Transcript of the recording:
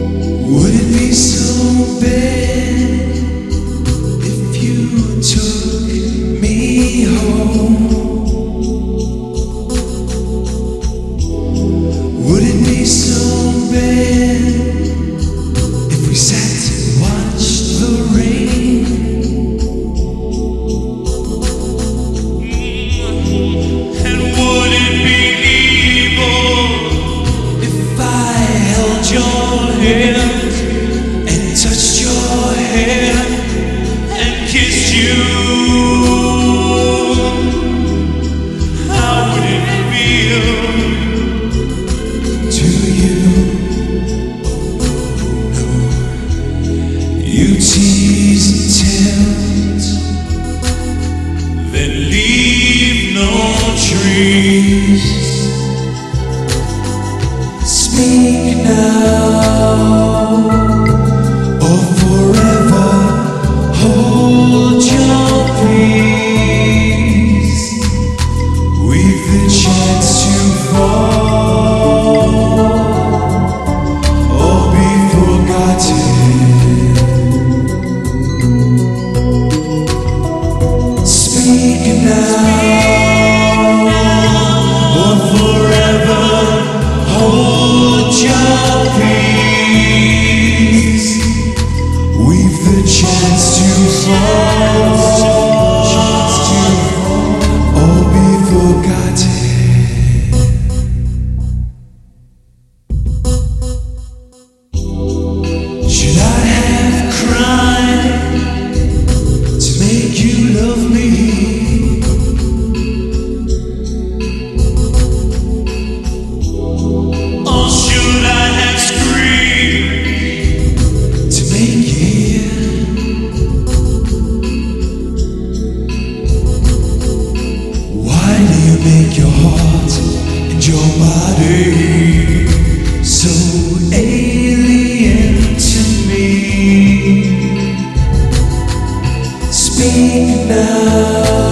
Would it be so bad? trees. Speak now or forever hold your peace. With the chance to fall or be forgotten. Speak now. nobody so alien to me. Speak now.